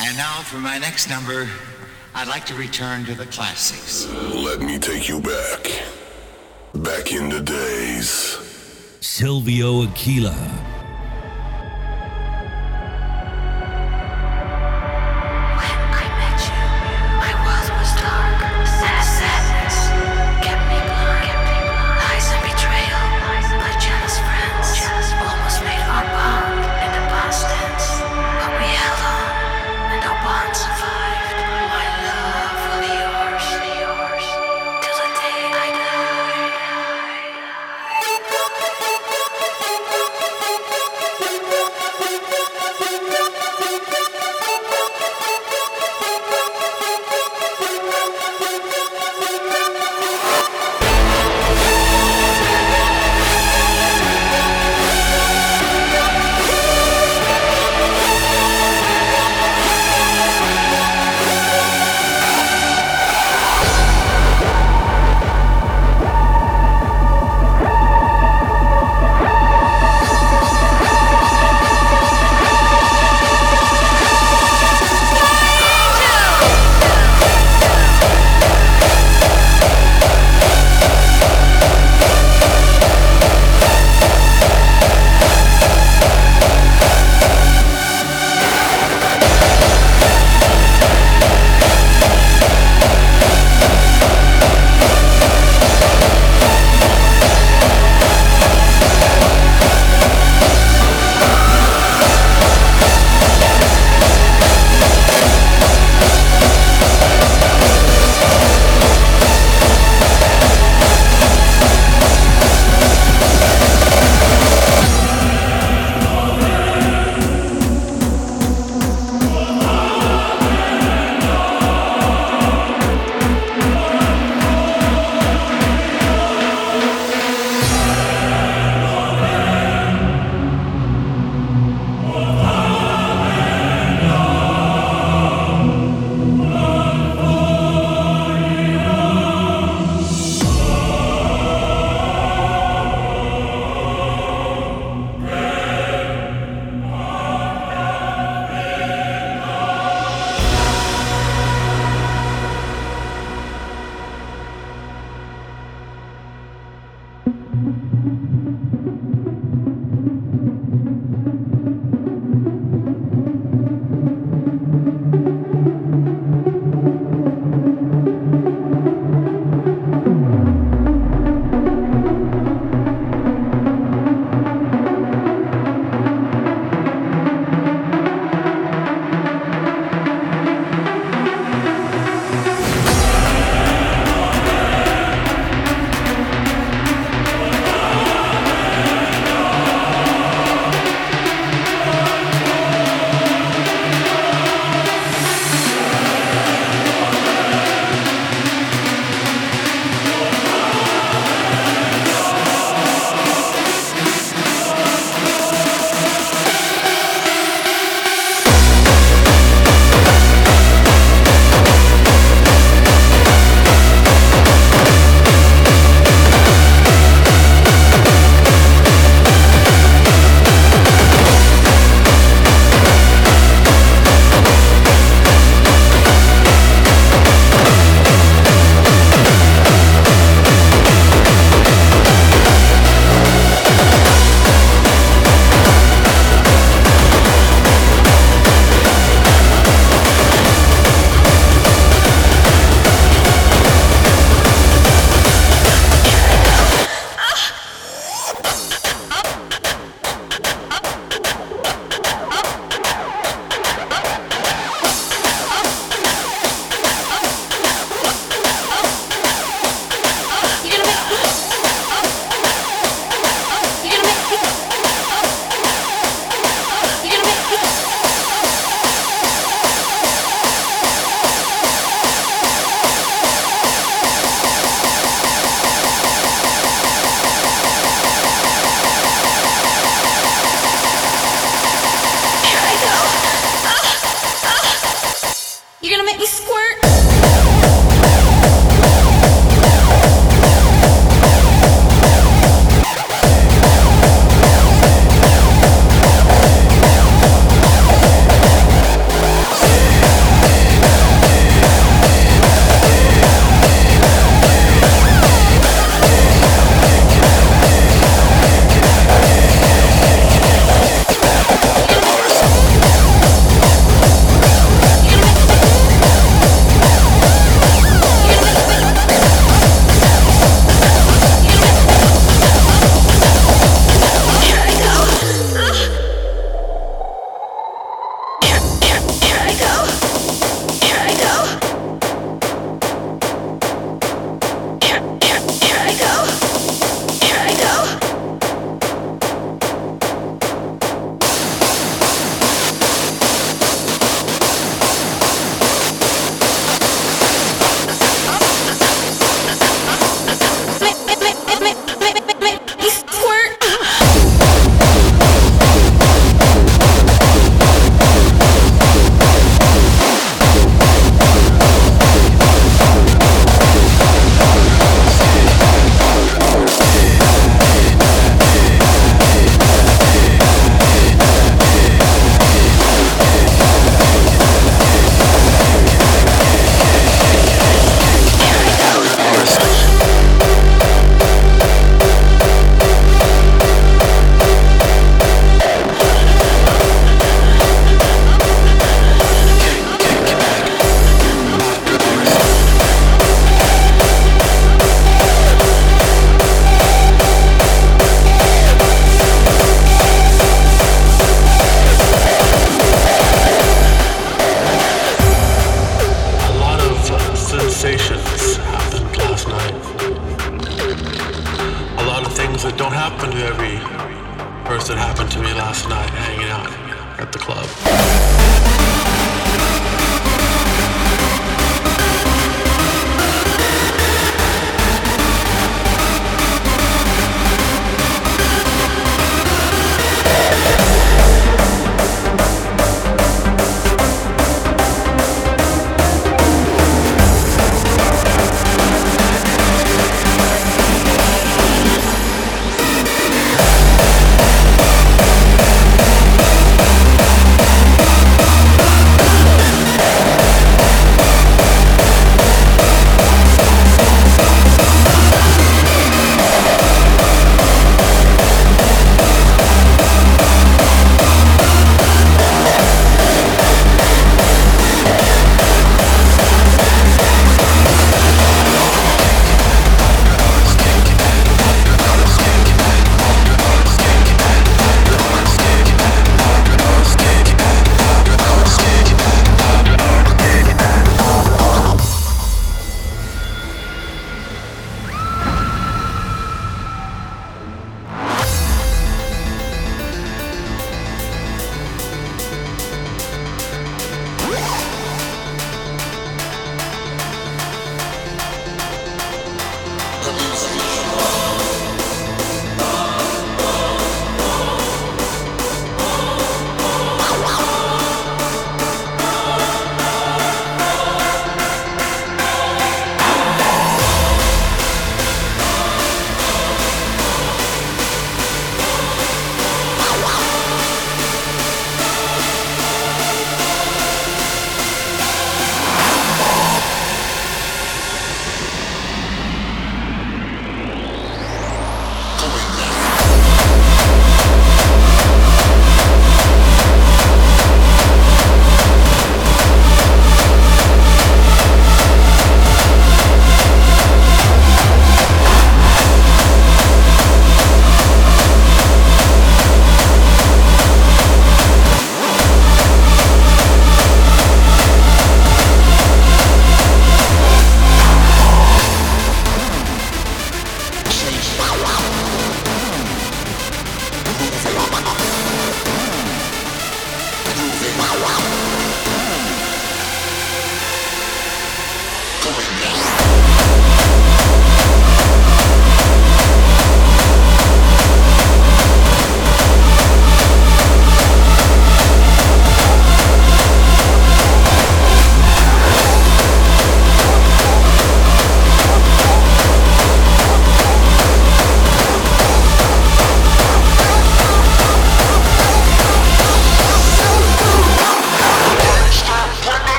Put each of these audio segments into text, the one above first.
And now for my next number, I'd like to return to the classics. Let me take you back. Back in the days. Silvio Aquila.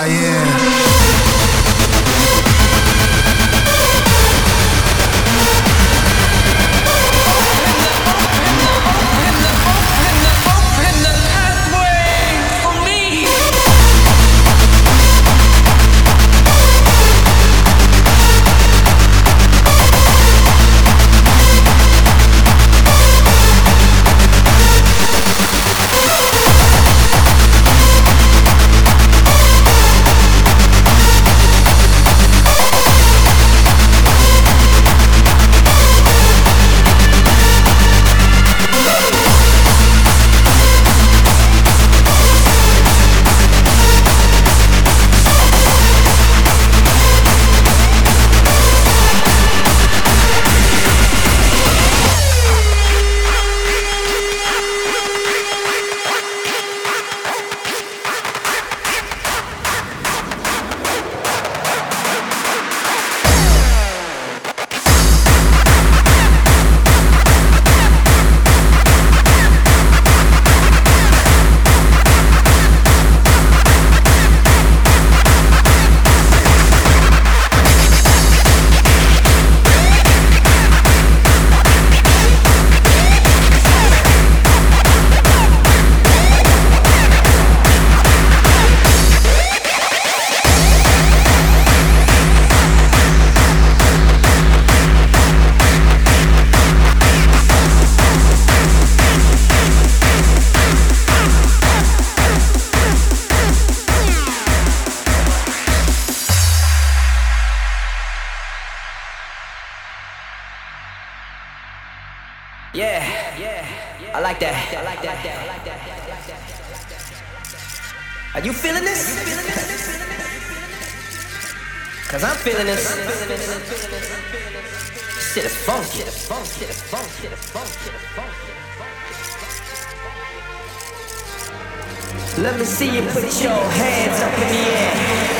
fire. Let me see you put your hands up in the air.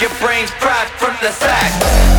your brains fried from the sack.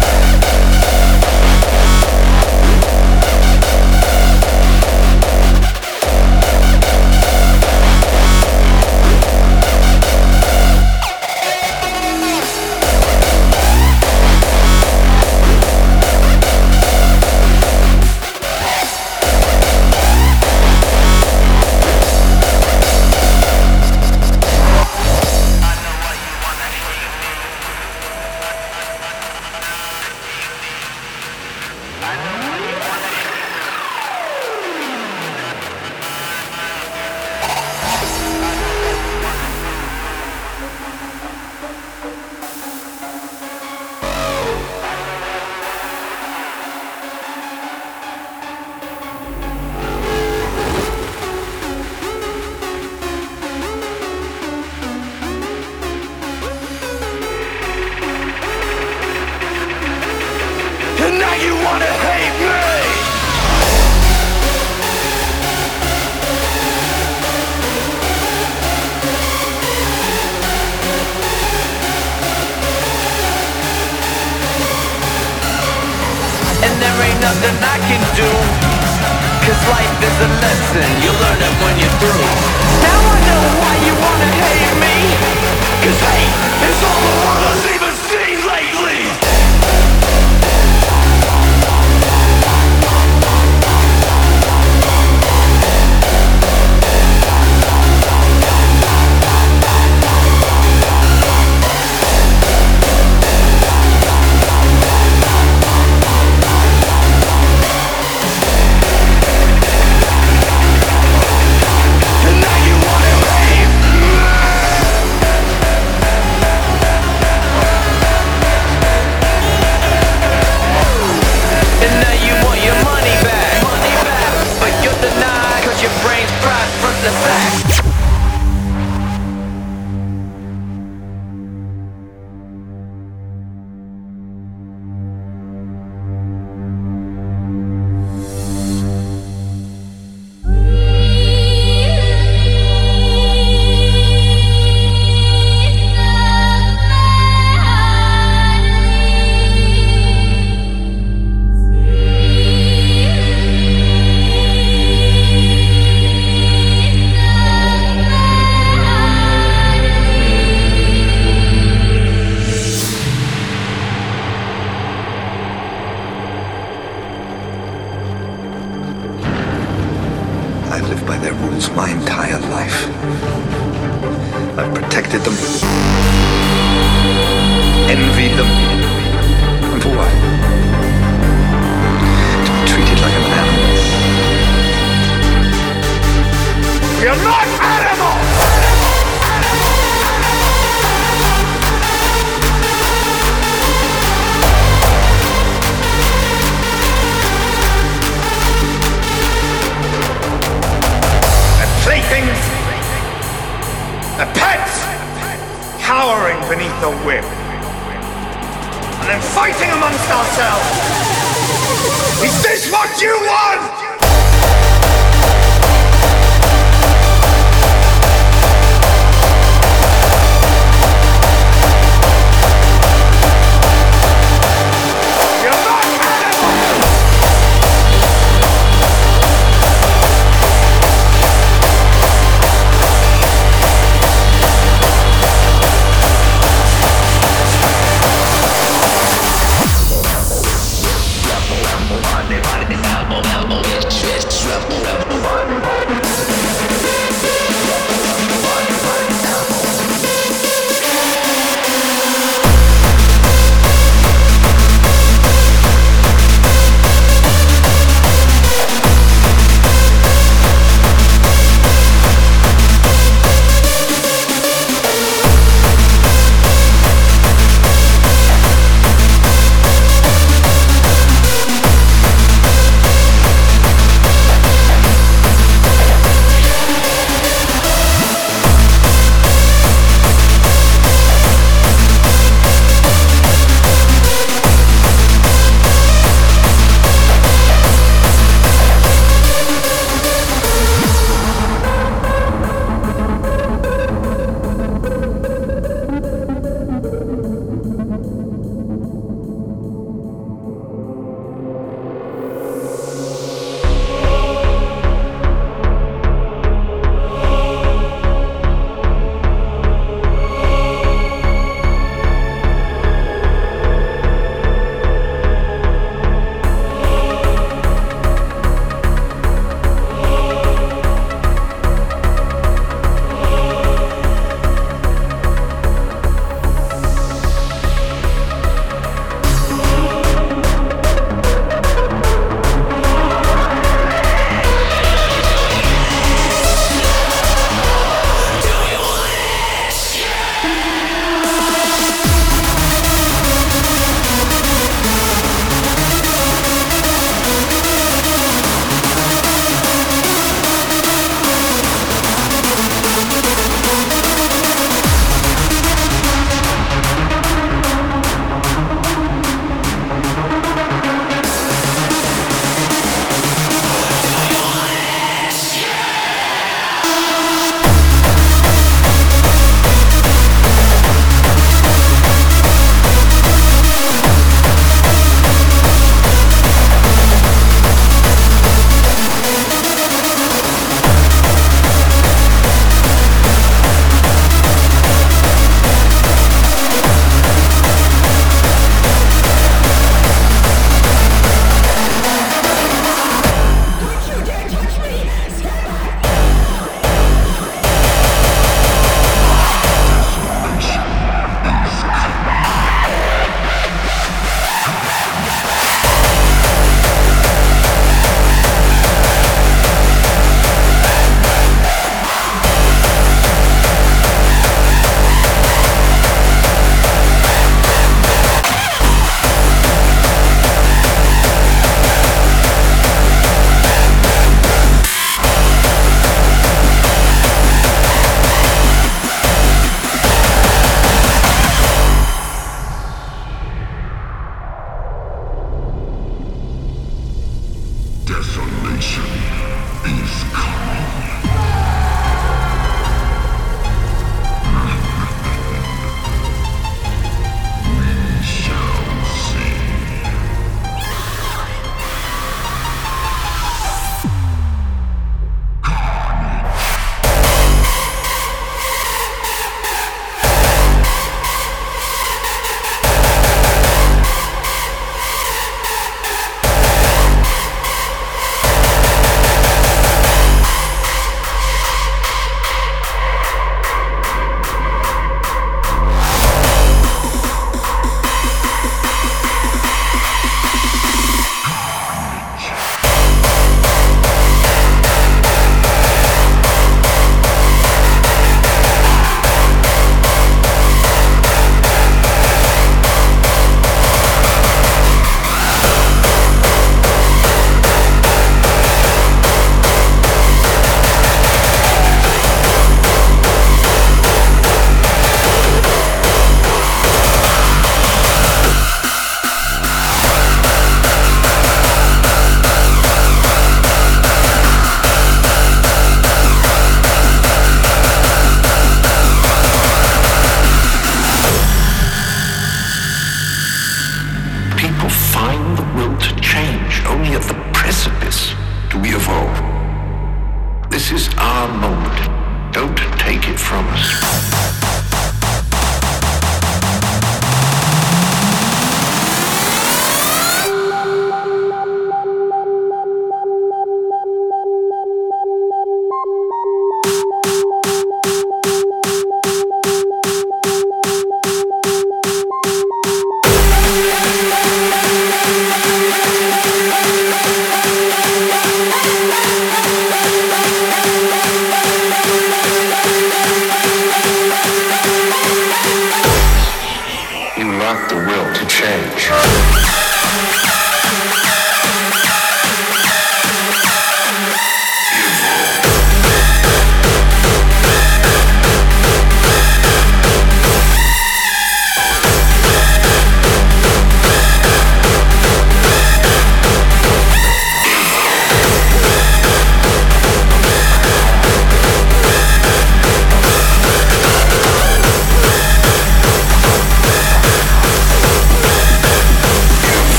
Lack the will to change.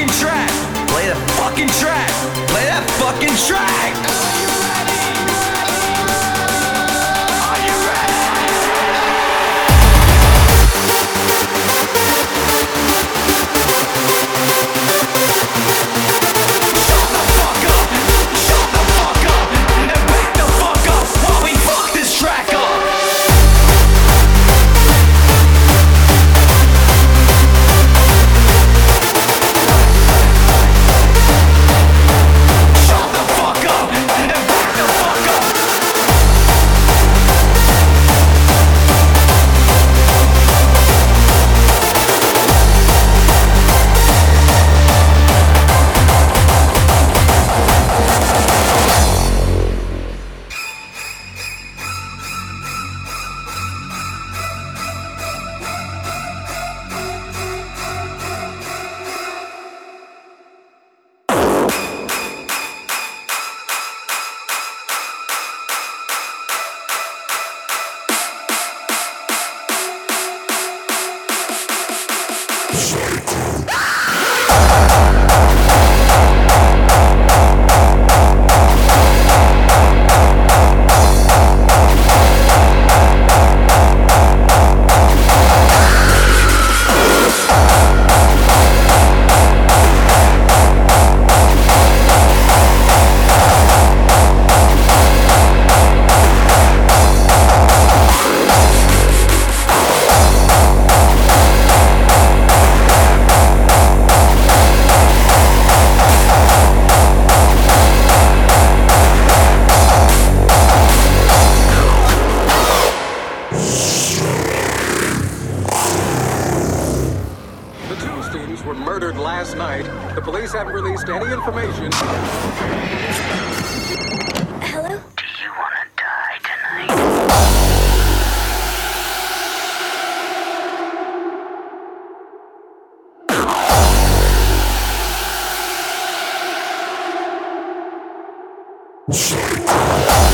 fucking track. Play the fucking track. Play that fucking track. Shit.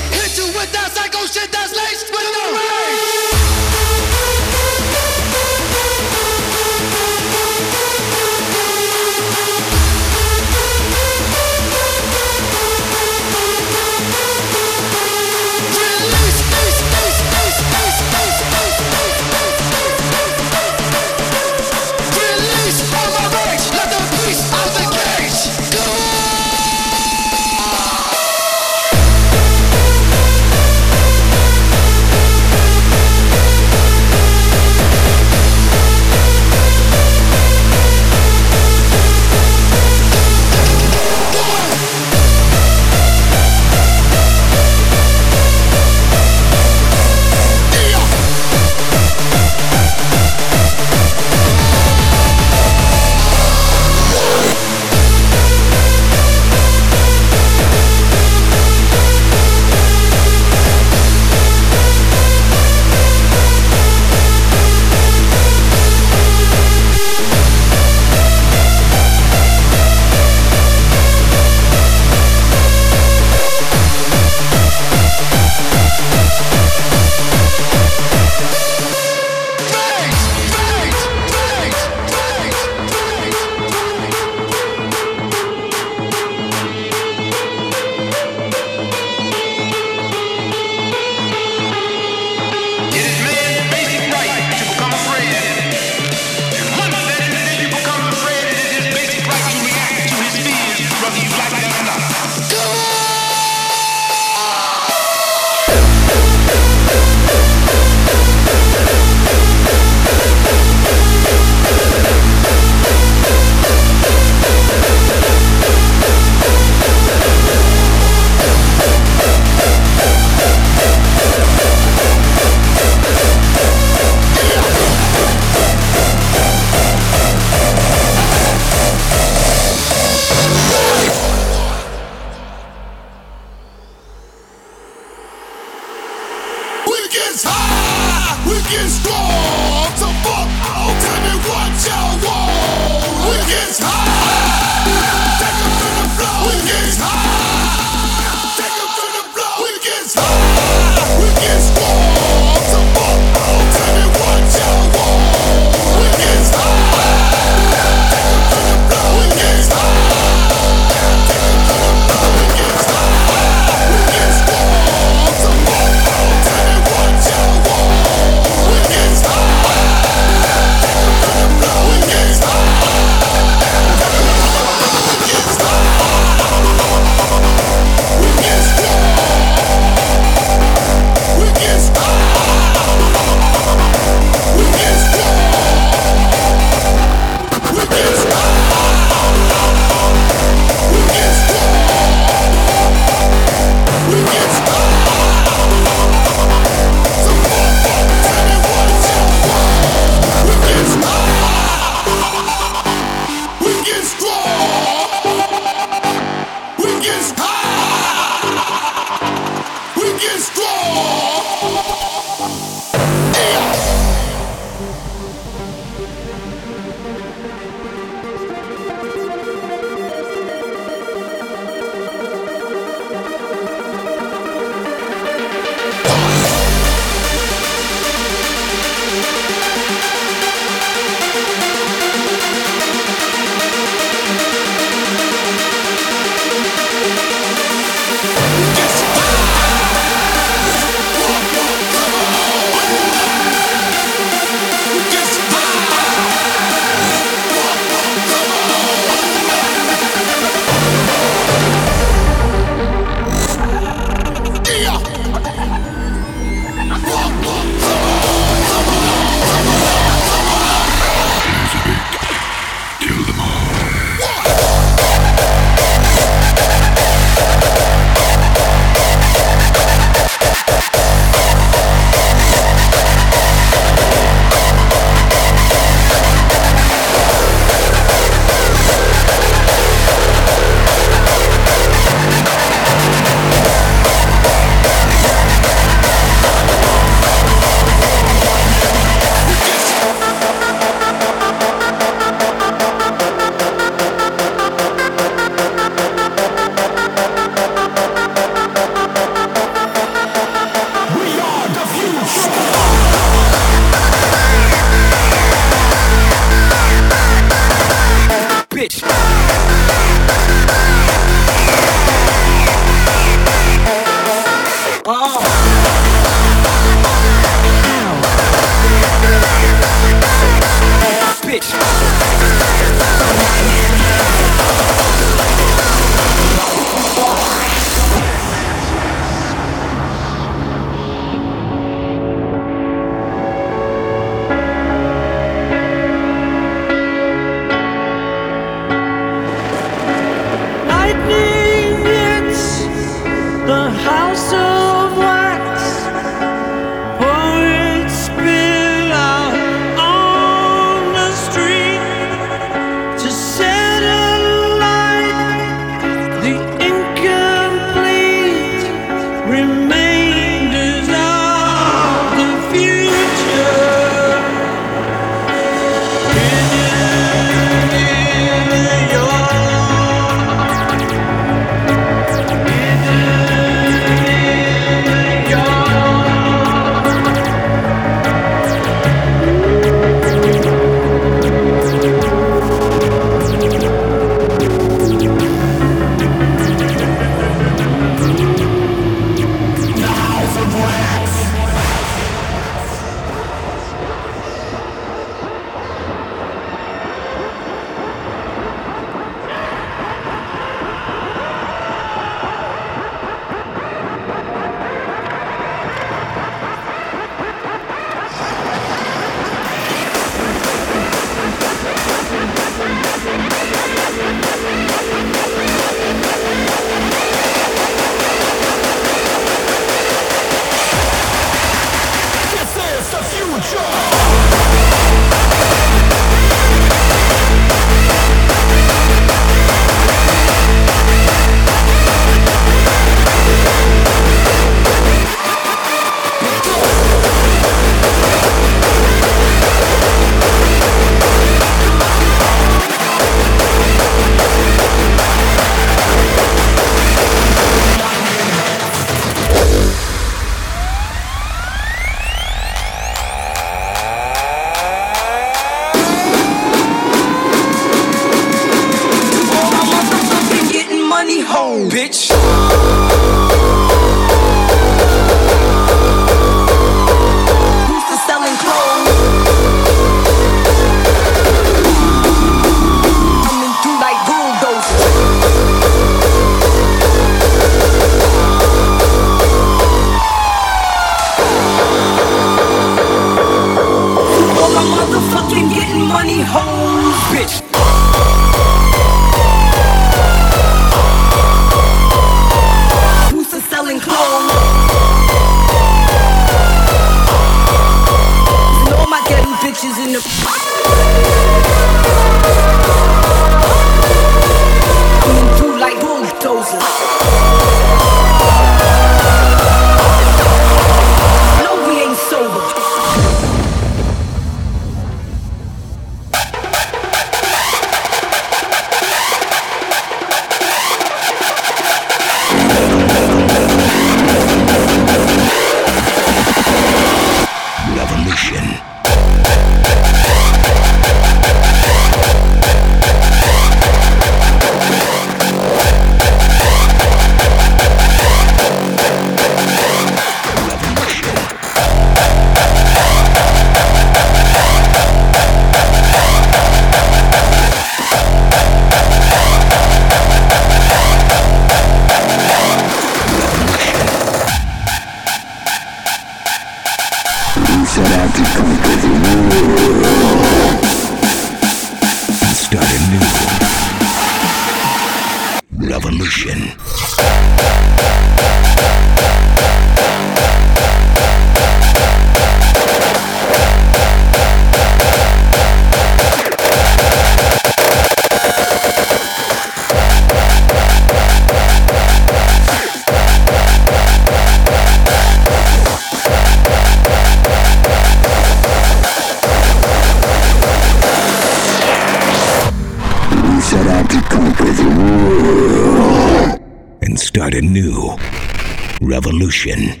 Revolution.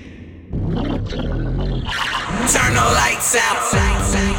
Turn the lights out.